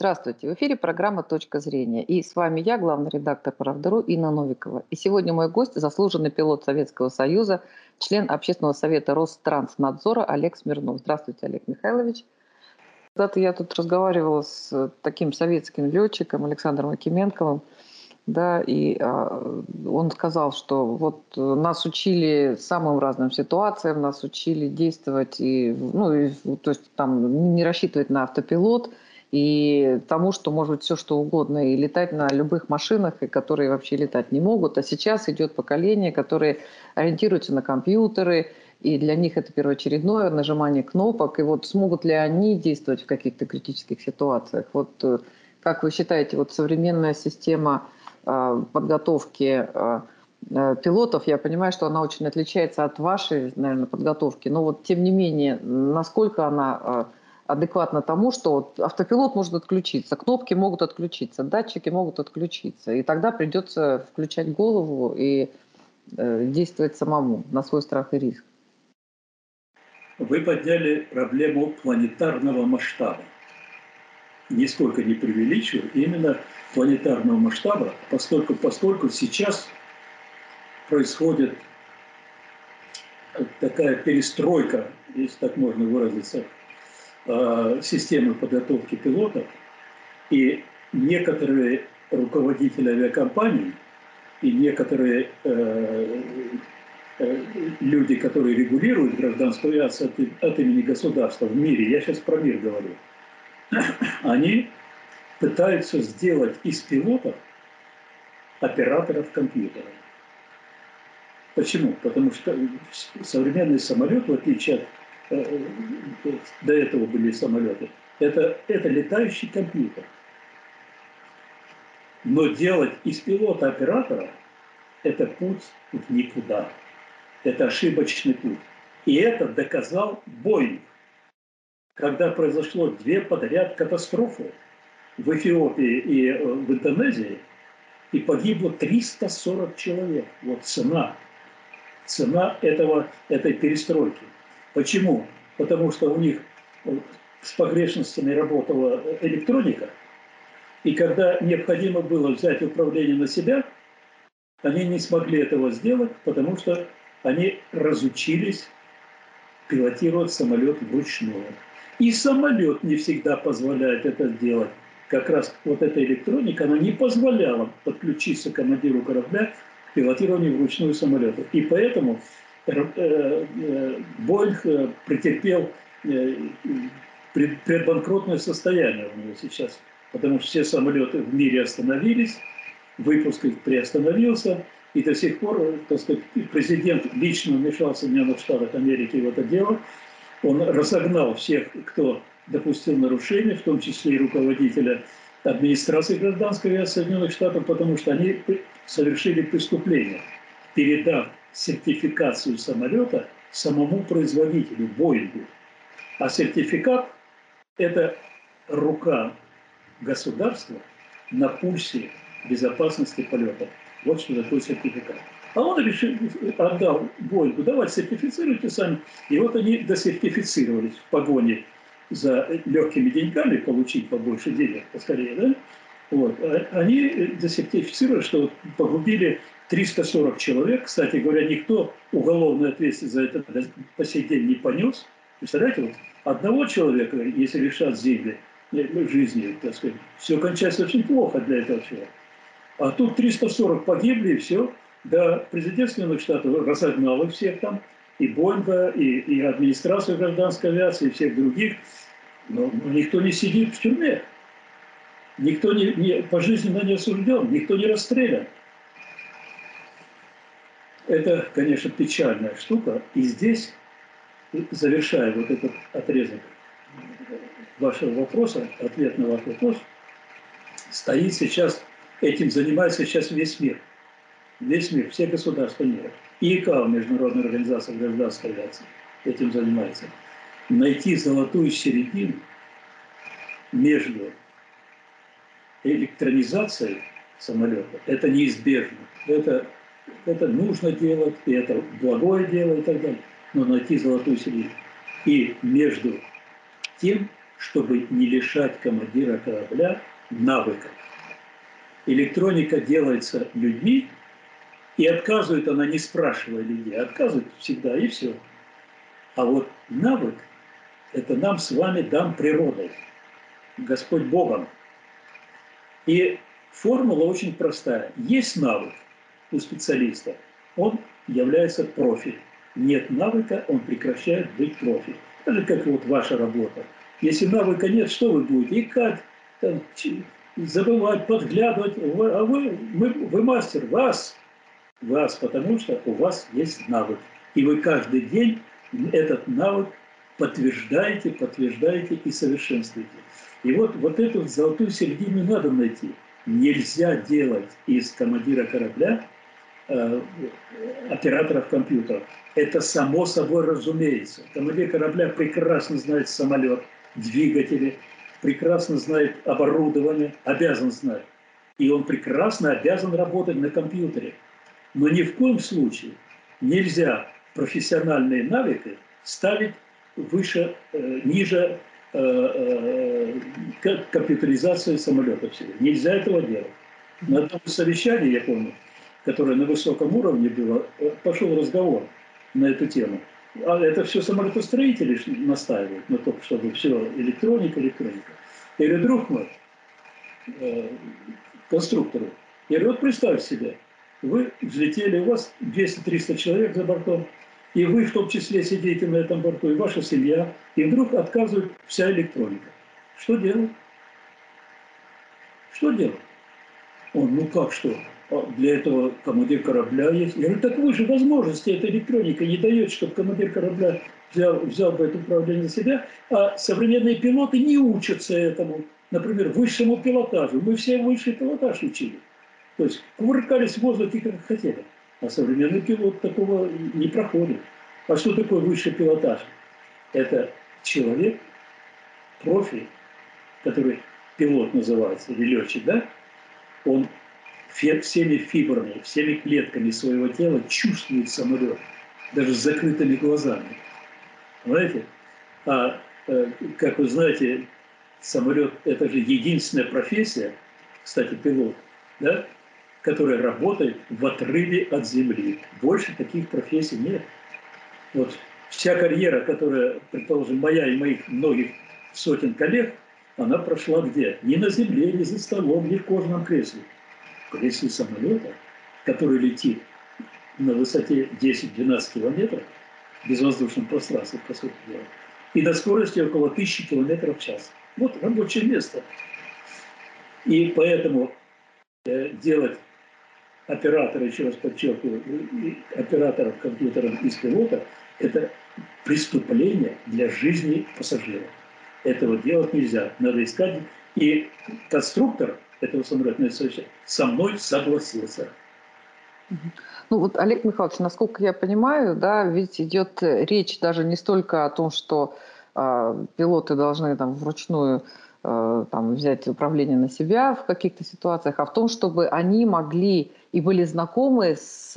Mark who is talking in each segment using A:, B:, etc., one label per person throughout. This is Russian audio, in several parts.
A: Здравствуйте, в эфире программа «Точка зрения». И с вами я, главный редактор «Правдару» Инна Новикова. И сегодня мой гость – заслуженный пилот Советского Союза, член Общественного совета Ространснадзора Олег Смирнов. Здравствуйте, Олег Михайлович. Когда-то я тут разговаривала с таким советским летчиком Александром Акименковым, да, и а, он сказал, что вот нас учили самым разным ситуациям, нас учили действовать и, ну, и, то есть там не рассчитывать на автопилот – и тому, что может быть все что угодно, и летать на любых машинах, которые вообще летать не могут. А сейчас идет поколение, которое ориентируется на компьютеры, и для них это первоочередное нажимание кнопок. И вот смогут ли они действовать в каких-то критических ситуациях? Вот э, как вы считаете, вот современная система э, подготовки э, пилотов, я понимаю, что она очень отличается от вашей, наверное, подготовки, но вот тем не менее, насколько она адекватно тому, что вот автопилот может отключиться, кнопки могут отключиться, датчики могут отключиться. И тогда придется включать голову и э, действовать самому на свой страх и риск.
B: Вы подняли проблему планетарного масштаба. Нисколько не преувеличиваю, именно планетарного масштаба, поскольку, поскольку сейчас происходит такая перестройка, если так можно выразиться, Э, системы подготовки пилотов, и некоторые руководители авиакомпаний и некоторые э, э, люди, которые регулируют гражданскую авиацию от, от имени государства в мире, я сейчас про мир говорю, они пытаются сделать из пилотов операторов компьютеров. Почему? Потому что современный самолет, в отличие от до этого были самолеты, это, это летающий компьютер. Но делать из пилота-оператора – это путь в никуда. Это ошибочный путь. И это доказал Боинг. Когда произошло две подряд катастрофы в Эфиопии и э, в Индонезии, и погибло 340 человек. Вот цена. Цена этого, этой перестройки – Почему? Потому что у них с погрешностями работала электроника, и когда необходимо было взять управление на себя, они не смогли этого сделать, потому что они разучились пилотировать самолет вручную. И самолет не всегда позволяет это сделать. Как раз вот эта электроника, она не позволяла подключиться командиру корабля к пилотированию вручную самолета. И поэтому Э, э, Боинг э, претерпел предбанкротное состояние у него сейчас, потому что все самолеты в мире остановились, выпуск их приостановился, и до сих пор, так сказать, президент лично вмешался в Соединенных Штатах Америки в это дело. Он разогнал всех, кто допустил нарушения, в том числе и руководителя администрации гражданской авиации Соединенных Штатов, потому что они совершили преступление, передав сертификацию самолета самому производителю, Боингу. А сертификат – это рука государства на пульсе безопасности полета. Вот что такое сертификат. А он решил, отдал Боингу, давайте сертифицируйте сами. И вот они досертифицировались в погоне за легкими деньгами, получить побольше денег, поскорее, да? Вот. А они досертифицировали, что погубили 340 человек. Кстати говоря, никто уголовную ответственность за это по сей день не понес. Представляете, вот одного человека, если решат земли, э, жизни, так сказать, все кончается очень плохо для этого человека. А тут 340 погибли, и все. Да, президент Соединенных Штатов разогнал их всех там, и Боинга, и, и администрацию гражданской авиации, и всех других. Но никто не сидит в тюрьме. Никто не, не, пожизненно не осужден, никто не расстрелян. Это, конечно, печальная штука. И здесь, завершая вот этот отрезок вашего вопроса, ответ на ваш вопрос, стоит сейчас, этим занимается сейчас весь мир. Весь мир, все государства мира. И ИКАО, Международная организация гражданской авиации, этим занимается. Найти золотую середину между электронизацией самолета, это неизбежно. Это это нужно делать, и это благое дело и так далее. Но найти золотую середину. И между тем, чтобы не лишать командира корабля навыков. Электроника делается людьми, и отказывает она, не спрашивая людей, а отказывает всегда, и все. А вот навык – это нам с вами дан природой, Господь Богом. И формула очень простая. Есть навык у специалиста, он является профи. Нет навыка, он прекращает быть профи. Это как вот ваша работа. Если навыка нет, что вы будете? Искать, там, забывать, подглядывать. А вы, мы, вы мастер, вас, вас, потому что у вас есть навык. И вы каждый день этот навык подтверждаете, подтверждаете и совершенствуете. И вот, вот эту золотую середину надо найти. Нельзя делать из командира корабля э, операторов компьютеров. Это само собой разумеется. Командир корабля прекрасно знает самолет, двигатели, прекрасно знает оборудование, обязан знать. И он прекрасно обязан работать на компьютере. Но ни в коем случае нельзя профессиональные навыки ставить выше, э, ниже э, э, компьютеризации самолетов. Нельзя этого делать. На одном совещании, я помню, которое на высоком уровне было, э, пошел разговор на эту тему. А это все самолетостроители настаивают на том, чтобы все электроника, электроника. Я говорю, друг мой, э, конструктору, я говорю, вот представь себе, вы взлетели, у вас 200-300 человек за бортом, и вы в том числе сидите на этом борту, и ваша семья, и вдруг отказывает вся электроника. Что делать? Что делать? Он, ну как что? А для этого командир корабля есть. Я говорю, так вы же возможности этой электроники не даете, чтобы командир корабля взял, взял бы это управление на себя, а современные пилоты не учатся этому. Например, высшему пилотажу. Мы все высший пилотаж учили. То есть кувыркались в воздухе, как хотели. А современный пилот такого не проходит. А что такое высший пилотаж? Это человек, профи, который пилот называется, или летчик, да? Он всеми фибрами, всеми клетками своего тела чувствует самолет, даже с закрытыми глазами. Понимаете? А, э, как вы знаете, самолет – это же единственная профессия, кстати, пилот, да, который работает в отрыве от земли. Больше таких профессий нет. Вот вся карьера, которая, предположим, моя и моих многих сотен коллег, она прошла где? Не на земле, не за столом, не в кожаном кресле. В кресле самолета, который летит на высоте 10-12 километров безвоздушном пространстве, по сути дела, и на скорости около 1000 километров в час. Вот рабочее место. И поэтому э, делать оператора, еще раз подчеркиваю, операторов компьютеров из пилота, это преступление для жизни пассажира. Этого делать нельзя. Надо искать. И конструктор этого самолета со мной согласился.
A: Ну вот, Олег Михайлович, насколько я понимаю, да, ведь идет речь даже не столько о том, что э, пилоты должны там вручную там, взять управление на себя в каких-то ситуациях, а в том, чтобы они могли и были знакомы с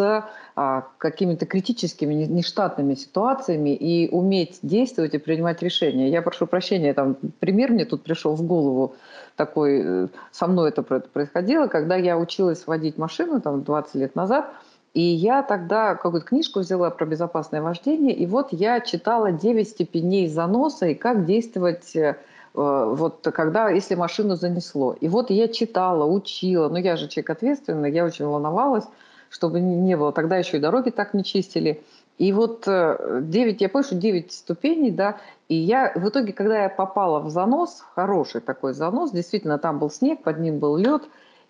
A: а, какими-то критическими, нештатными ситуациями и уметь действовать и принимать решения. Я прошу прощения, там пример мне тут пришел в голову такой, э, со мной это происходило, когда я училась водить машину там 20 лет назад, и я тогда какую-то книжку взяла про безопасное вождение, и вот я читала 9 степеней заноса и как действовать э, Э, вот когда, если машину занесло. И вот я читала, учила, но я же человек ответственный, я очень волновалась, чтобы не было. Тогда еще и дороги так не чистили. И вот 9, э, я помню, что 9 ступеней, да, и я в итоге, когда я попала в занос, хороший такой занос, действительно, там был снег, под ним был лед,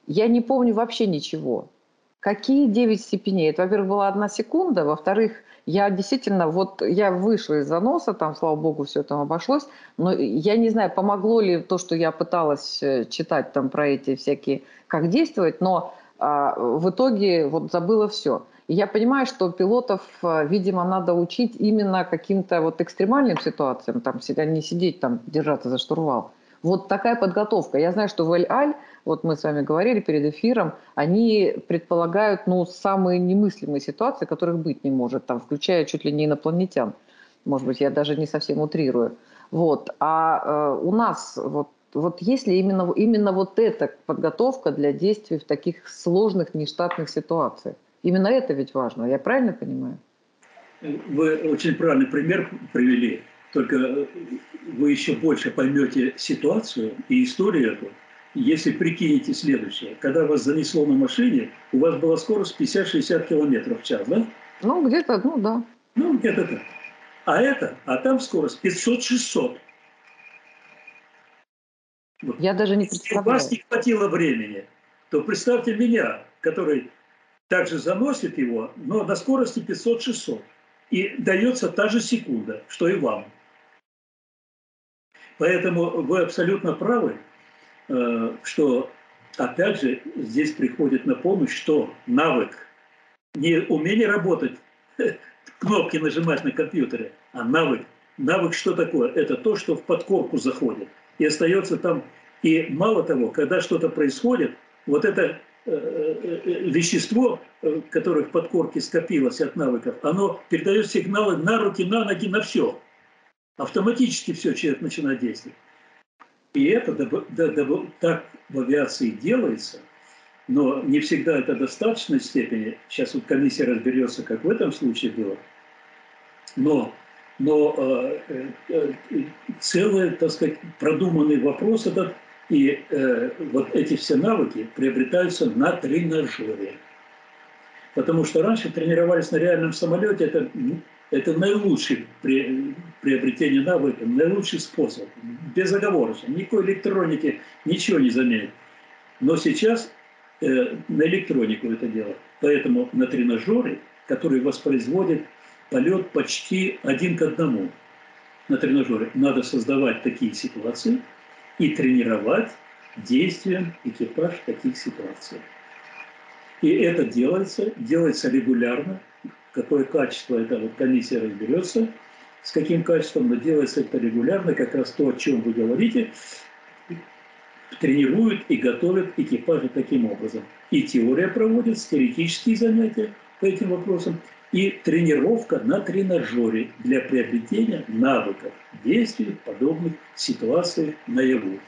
A: я не помню вообще ничего. Какие 9 степеней? Это, во-первых, была одна секунда, во-вторых, я действительно, вот я вышла из заноса, там, слава богу, все там обошлось, но я не знаю, помогло ли то, что я пыталась э, читать там про эти всякие, как действовать, но а, в итоге вот забыла все. И я понимаю, что пилотов, э, видимо, надо учить именно каким-то вот экстремальным ситуациям, там, не сидеть там, держаться за штурвал. Вот такая подготовка. Я знаю, что в Эль-Аль, вот мы с вами говорили перед эфиром, они предполагают ну, самые немыслимые ситуации, которых быть не может, там, включая чуть ли не инопланетян. Может быть, я даже не совсем утрирую. Вот. А э, у нас вот, вот есть ли именно, именно вот эта подготовка для действий в таких сложных нештатных ситуациях? Именно это ведь важно, я правильно понимаю?
B: Вы очень правильный пример привели, только вы еще больше поймете ситуацию и историю эту, если прикинете следующее. Когда вас занесло на машине, у вас была скорость 50-60 км в час, да?
A: Ну, где-то, ну да.
B: Ну, где-то так. А это, а там скорость 500-600.
A: Я даже не представляю.
B: Если у вас не хватило времени, то представьте меня, который также заносит его, но на скорости 500-600. И дается та же секунда, что и вам. Поэтому вы абсолютно правы, что, опять же, здесь приходит на помощь, что навык, не умение работать кнопки нажимать на компьютере, а навык. Навык что такое? Это то, что в подкорку заходит и остается там. И мало того, когда что-то происходит, вот это э, э, э, вещество, которое в подкорке скопилось от навыков, оно передает сигналы на руки, на ноги, на все. Автоматически все человек начинает действовать. И это так в авиации делается, но не всегда это в достаточной степени. Сейчас вот комиссия разберется, как в этом случае было – но, но э, э, целый, так сказать, продуманный вопрос этот, и э, вот эти все навыки приобретаются на тренажере. Потому что раньше тренировались на реальном самолете, это, это наилучший при, приобретение навыков, наилучший способ, безоговорочно, никакой электроники ничего не заменит. Но сейчас э, на электронику это дело. Поэтому на тренажере, который воспроизводит полет почти один к одному на тренажере. Надо создавать такие ситуации и тренировать действия экипаж в таких ситуациях. И это делается, делается регулярно. Какое качество это вот комиссия разберется, с каким качеством, но делается это регулярно, как раз то, о чем вы говорите, тренируют и готовят экипажи таким образом. И теория проводится, теоретические занятия по этим вопросам, и тренировка на тренажере для приобретения навыков действий в подобных ситуациях наяву.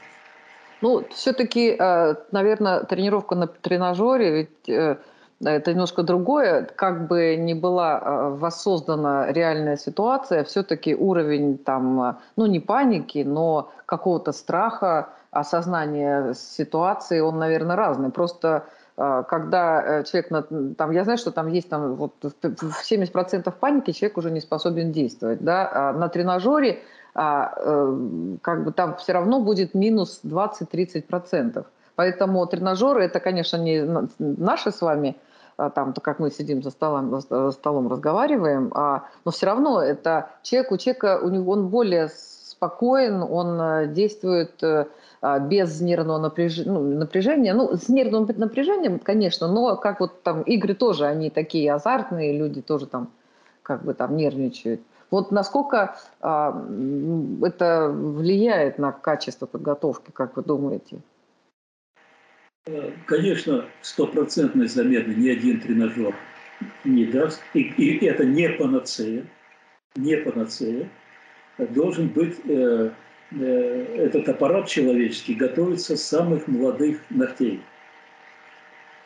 A: Ну, все-таки, э, наверное, тренировка на тренажере, ведь э, это немножко другое. Как бы ни была э, воссоздана реальная ситуация, все-таки уровень там, ну не паники, но какого-то страха, осознания ситуации, он, наверное, разный. Просто а, когда э, человек, там, я знаю, что там есть там, вот, в 70% паники человек уже не способен действовать. Да? А на тренажере а, э, как бы там все равно будет минус 20-30%. Поэтому тренажеры это, конечно, не наши с вами, там, то как мы сидим за столом, за столом разговариваем, а, но все равно это человек, у человека, у него, он более спокоен, он э, действует а, без нервного напряжения, ну, напряжения. Ну, с нервным напряжением, конечно, но как вот там игры тоже, они такие азартные, люди тоже там как бы там нервничают. Вот насколько а, это влияет на качество подготовки, как вы думаете?
B: Конечно, стопроцентной замены ни один тренажер не даст. И, и это не панацея. Не панацея. Должен быть э, Э, этот аппарат человеческий готовится с самых молодых ногтей.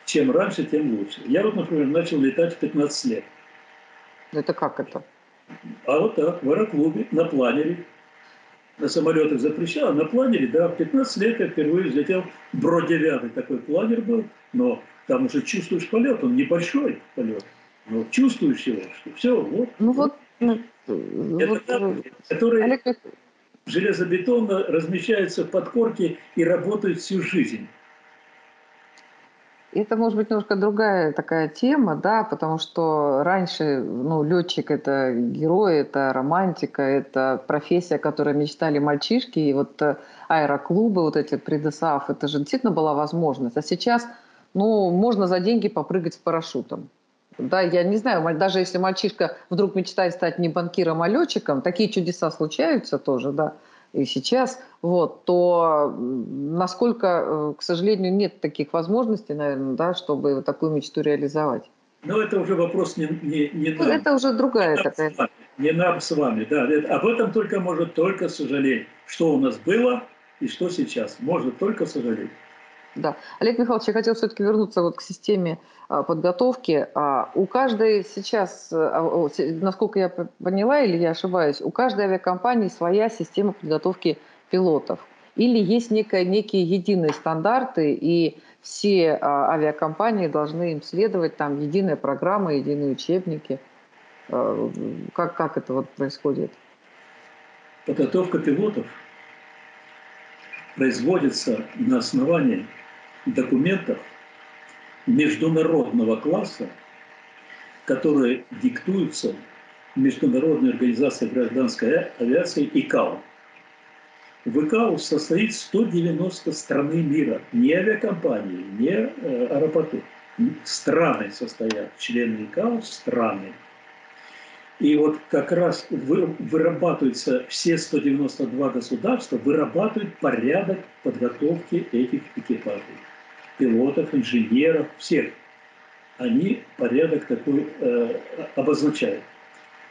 B: Чем раньше, тем лучше. Я вот, например, начал летать в 15 лет.
A: Это как это?
B: А вот так, в аэроклубе, на планере. На самолетах запрещал, а на планере, да, в 15 лет я впервые взлетел. Бро-9 такой планер был, но там уже чувствуешь полет, он небольшой полет, но чувствуешь его, что все, вот.
A: Ну вот,
B: вот, ну, это вот, которые... Олег железобетона размещаются в подкорке и работают всю жизнь.
A: Это может быть немножко другая такая тема, да, потому что раньше, ну, летчик это герой, это романтика, это профессия, которой мечтали мальчишки, и вот э, аэроклубы, вот эти предысав, это же действительно была возможность. А сейчас, ну, можно за деньги попрыгать с парашютом. Да, я не знаю, даже если мальчишка вдруг мечтает стать не банкиром, а летчиком, такие чудеса случаются тоже, да, и сейчас, вот, то насколько, э, к сожалению, нет таких возможностей, наверное, да, чтобы такую мечту реализовать.
B: Но это уже вопрос не, не, не
A: ну, Это уже другая это такая.
B: Не нам с вами, да. Об этом только может только сожалеть. Что у нас было и что сейчас. Можно только сожалеть.
A: Да. Олег Михайлович, я хотел все-таки вернуться вот к системе а, подготовки. А, у каждой сейчас, а, насколько я поняла или я ошибаюсь, у каждой авиакомпании своя система подготовки пилотов. Или есть некая, некие единые стандарты, и все авиакомпании должны им следовать, там единая программа, единые учебники. Как, как это вот происходит?
B: Подготовка пилотов производится на основании документов международного класса, которые диктуются Международной организацией гражданской авиации ИКАО. В ИКАО состоит 190 страны мира, не авиакомпании, не э, аэропорты. Страны состоят, члены ИКАО – страны. И вот как раз вырабатываются все 192 государства, вырабатывают порядок подготовки этих экипажей. Пилотов, инженеров, всех. Они порядок такой э, обозначают.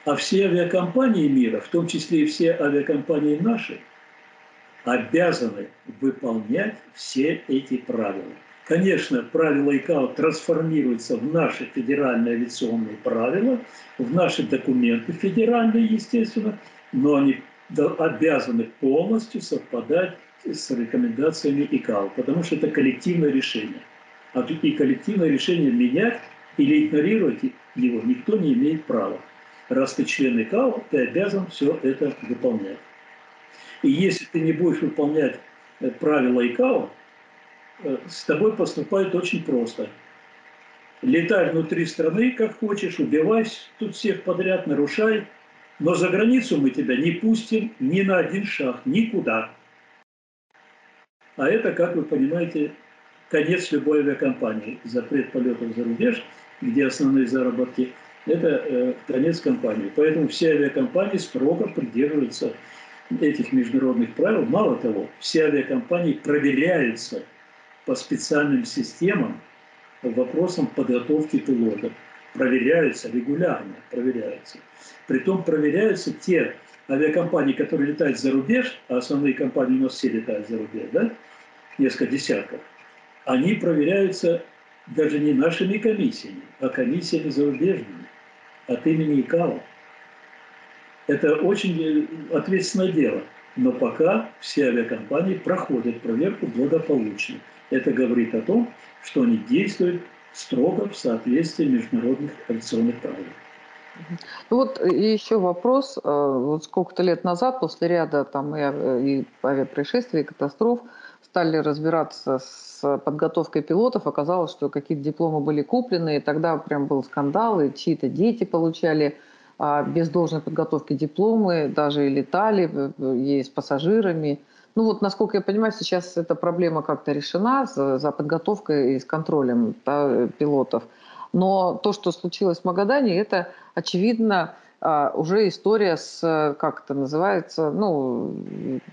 B: А все авиакомпании мира, в том числе и все авиакомпании наши, обязаны выполнять все эти правила. Конечно, правила ИКАО трансформируются в наши федеральные авиационные правила, в наши документы федеральные, естественно, но они обязаны полностью совпадать с рекомендациями ИКАО, потому что это коллективное решение. А и коллективное решение менять или игнорировать его никто не имеет права. Раз ты член ИКАО, ты обязан все это выполнять. И если ты не будешь выполнять э, правила ИКАО, с тобой поступают очень просто. Летай внутри страны, как хочешь, убивай тут всех подряд, нарушай, но за границу мы тебя не пустим ни на один шаг, никуда. А это, как вы понимаете, конец любой авиакомпании. Запрет полетов за рубеж, где основные заработки, это э, конец компании. Поэтому все авиакомпании строго придерживаются этих международных правил. Мало того, все авиакомпании проверяются – по специальным системам вопросам подготовки пилотов. Проверяются регулярно, проверяются. Притом проверяются те авиакомпании, которые летают за рубеж, а основные компании у нас все летают за рубеж, да, несколько десятков, они проверяются даже не нашими комиссиями, а комиссиями зарубежными от имени ИКАО. Это очень ответственное дело. Но пока все авиакомпании проходят проверку благополучно. Это говорит о том, что они действуют строго в соответствии международных авиационных правил.
A: Ну вот еще вопрос. Э, вот сколько-то лет назад, после ряда там и, и авиапроисшествий, и катастроф, стали разбираться с подготовкой пилотов. Оказалось, что какие-то дипломы были куплены, и тогда прям был скандал, и чьи-то дети получали а, без должной подготовки дипломы, даже и летали, и с пассажирами. Ну вот, насколько я понимаю, сейчас эта проблема как-то решена за, за подготовкой и с контролем да, пилотов. Но то, что случилось в Магадане, это, очевидно, а, уже история с, как это называется, ну,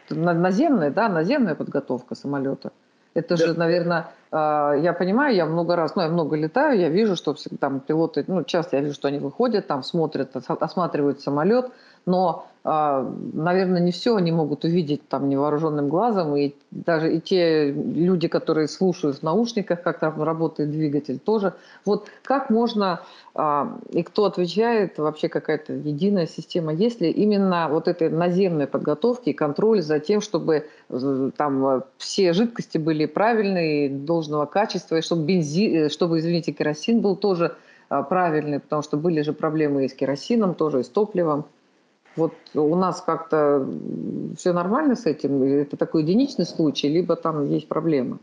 A: наземная, да, наземная подготовка самолета. Это да. же, наверное, а, я понимаю, я много раз, ну, я много летаю, я вижу, что там пилоты, ну, часто я вижу, что они выходят, там смотрят, осматривают самолет, но а, наверное, не все они могут увидеть там невооруженным глазом, и даже и те люди, которые слушают в наушниках, как там работает двигатель, тоже. Вот как можно, а, и кто отвечает, вообще какая-то единая система, есть ли именно вот этой наземной подготовки и контроль за тем, чтобы э, там все жидкости были правильные, должного качества, и чтобы бензин, э, чтобы, извините, керосин был тоже а, правильный, потому что были же проблемы и с керосином, тоже и с топливом. Вот у нас как-то все нормально с этим? Это такой единичный случай, либо там есть проблемы?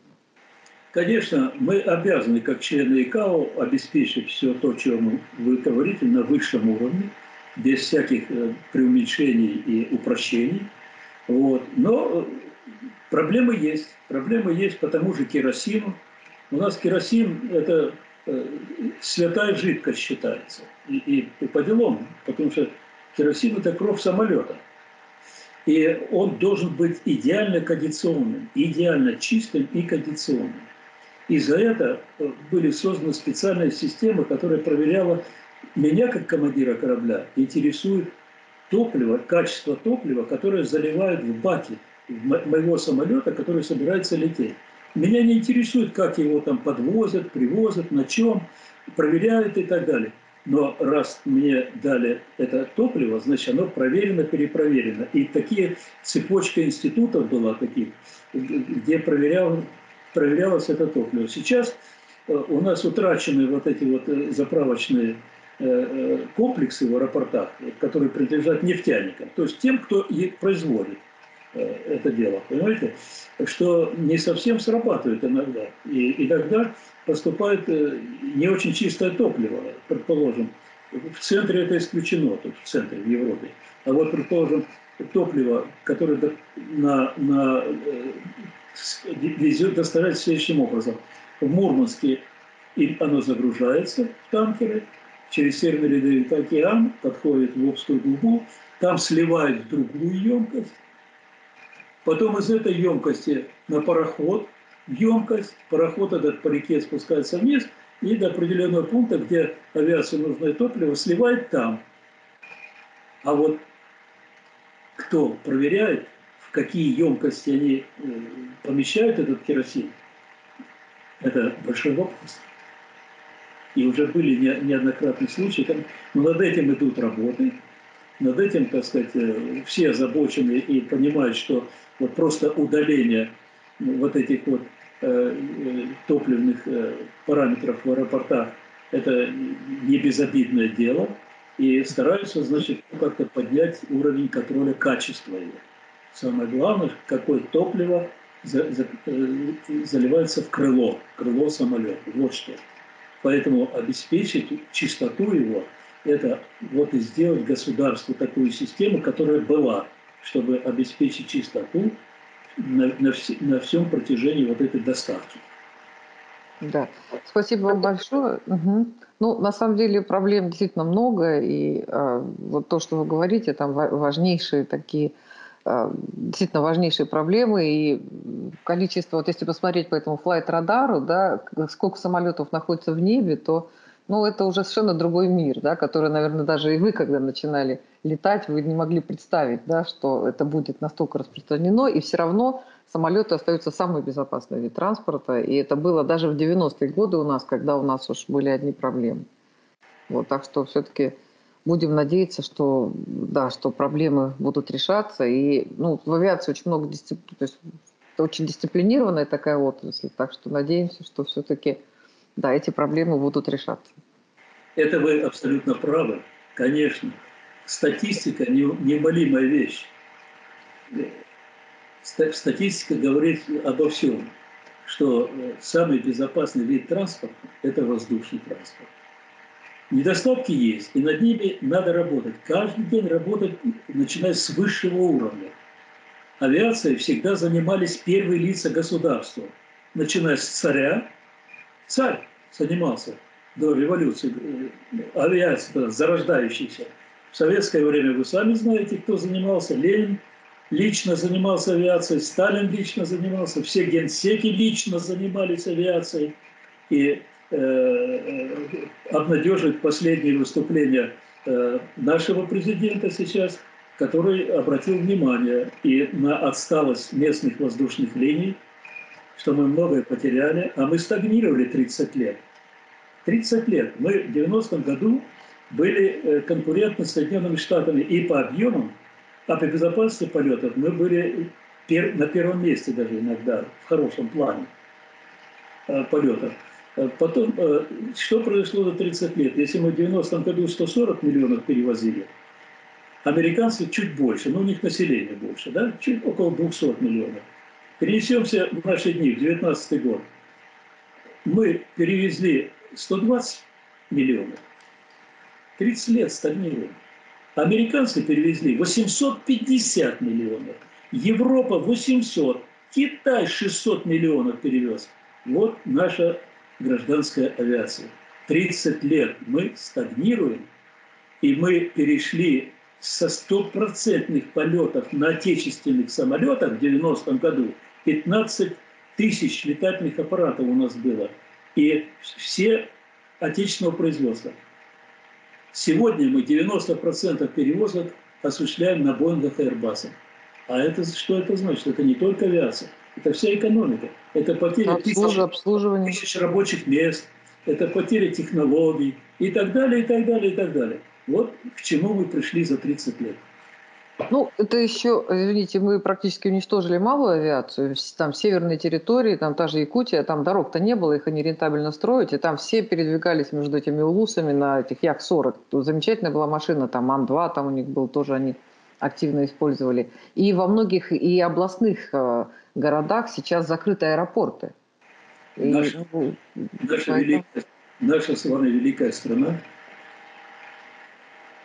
B: Конечно, мы обязаны, как члены ИКАО, обеспечить все то, чем вы говорите, на высшем уровне, без всяких э, преуменьшений и упрощений. Вот. Но э, проблемы есть. Проблемы есть по тому же керосину. У нас керосин – это э, святая жидкость считается. И, и, и по делам, потому что Керосин – это кровь самолета. И он должен быть идеально кондиционным, идеально чистым и кондиционным. И за это э, были созданы специальные системы, которая проверяла меня как командира корабля, интересует топлива, качество топлива, которое заливают в баки моего самолета, который собирается лететь. Меня не интересует, как его там подвозят, привозят, на чем, проверяют и так далее. Но раз мне дали это топливо, значит, оно проверено, перепроверено. И такие цепочка институтов была таких, где проверял, проверялось это топливо. Сейчас э, у нас утрачены вот эти вот э, заправочные э, комплексы в аэропортах, которые принадлежат нефтяникам, то есть тем, кто их производит это дело, понимаете, что не совсем срабатывает иногда. И иногда поступает не очень чистое топливо, предположим. В центре это исключено, тут в центре, в Европе. А вот, предположим, топливо, которое на, на, везет, доставляется следующим образом. В Мурманске оно загружается в танкеры, через Северный Ледовитый океан, подходит в Обскую губу, там сливают в другую емкость, потом из этой емкости на пароход, емкость, пароход этот по реке спускается вниз, и до определенного пункта, где авиации нужное топливо, сливает там. А вот кто проверяет, какие емкости они э, помещают этот керосин, это большой вопрос. И уже были неоднократные случаи, но над этим идут работы, над этим, так сказать, э, все озабочены и понимают, что вот просто удаление вот этих вот э, топливных параметров в аэропортах – это не безобидное дело, и стараются, значит, как-то поднять уровень контроля качества его. Самое главное, какое топливо э, заливается в крыло, крыло самолета. Вот что. Поэтому обеспечить чистоту его, это вот и сделать государству такую систему, которая была, чтобы обеспечить чистоту на, на, вс на всем протяжении вот этой доставки.
A: Да, спасибо вам большое. Угу. Ну, на самом деле проблем действительно много, и э, вот то, что вы говорите, там важнейшие такие а, действительно важнейшие проблемы и количество, вот если посмотреть по этому флайт-радару, да, сколько самолетов находится в небе, то ну, это уже совершенно другой мир, да, который, наверное, даже и вы, когда начинали летать, вы не могли представить, да, что это будет настолько распространено, и все равно самолеты остаются самый безопасный вид транспорта, и это было даже в 90-е годы у нас, когда у нас уж были одни проблемы. Вот, так что все-таки будем надеяться, что, да, что проблемы будут решаться. И ну, в авиации очень много дисциплин, то есть это очень дисциплинированная такая отрасль, так что надеемся, что все-таки да, эти проблемы будут решаться.
B: Это вы абсолютно правы, конечно. Статистика – неумолимая вещь. Статистика говорит обо всем, что самый безопасный вид транспорта – это воздушный транспорт. Недостатки есть, и над ними надо работать. Каждый день работать, начиная с высшего уровня. Авиацией всегда занимались первые лица государства, начиная с царя. Царь занимался до революции, э, авиация зарождающаяся. В советское время вы сами знаете, кто занимался. Ленин лично занимался авиацией, Сталин лично занимался, все генсеки лично занимались авиацией. И Э, э, обнадеживает последнее выступление э, нашего президента сейчас, который обратил внимание и на отсталость местных воздушных линий, что мы многое потеряли, а мы стагнировали 30 лет. 30 лет. Мы в 90-м году были конкурентны с Соединенными Штатами и по объемам, а по безопасности полетов мы были на первом месте даже иногда, в хорошем плане полетов. Э, потом, э, что произошло за 30 лет? Если мы в 90-м году 140 миллионов перевозили, американцы чуть больше, но у них население больше, да? чуть около 200 миллионов. Перенесемся в наши дни, в 19 год. Мы перевезли 120 миллионов. 30 лет стагнируем. Американцы перевезли 850 миллионов. Европа 800. Китай 600 миллионов перевез. Вот наша гражданская авиация. 30 лет мы стагнируем, и мы перешли со стопроцентных полетов на отечественных самолетах в 90-м году 15 тысяч летательных аппаратов у нас было. И все отечественного производства. Сегодня мы 90% перевозок осуществляем на Боингах и Airbus. А это что это значит? Это не только авиация, это вся экономика. Это потеря
A: Обслуж... обслуживание.
B: тысяч рабочих мест, это потеря технологий и так далее, и так далее, и так далее. Вот к чему мы пришли за 30 лет.
A: Ну, это еще, извините, мы практически уничтожили малую авиацию, там северные территории, там та же Якутия, там дорог-то не было, их они рентабельно строить, и там все передвигались между этими улусами на этих Як-40. Замечательная была машина, там Ан-2, там у них был тоже, они активно использовали. И во многих и областных э, городах сейчас закрыты аэропорты.
B: И, наша, ну, наша, великая, наша с вами великая страна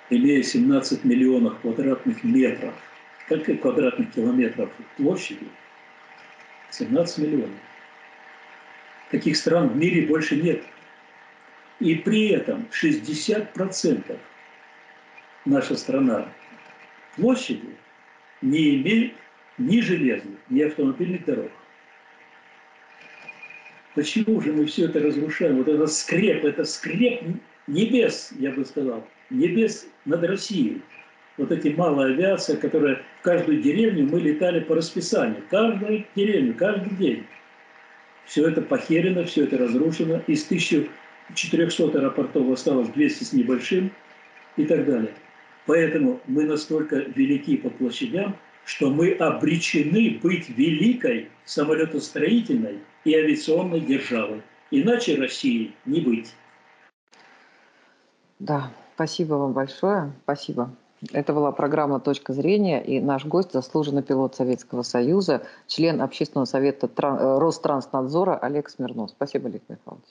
B: имея 17 миллионов квадратных метров, сколько квадратных километров площади? 17 миллионов. Таких стран в мире больше нет. И при этом 60% наша страна площади не имеет ни железных, ни автомобильных дорог. Почему же мы все это разрушаем? Вот этот скреп, это скреп небес, я бы сказал небес над Россией. Вот эти малая авиация, которая в каждую деревню мы летали по расписанию. Каждую деревню, каждый день. Все это похерено, все это разрушено. Из 1400 аэропортов осталось 200 с небольшим и так далее. Поэтому мы настолько велики по площадям, что мы обречены быть великой самолетостроительной и авиационной державой. Иначе России не быть.
A: Да, Спасибо вам большое. Спасибо. Это была программа «Точка зрения» и наш гость – заслуженный пилот Советского Союза, член Общественного совета Ространснадзора Олег Смирнов. Спасибо, Олег Михайлович.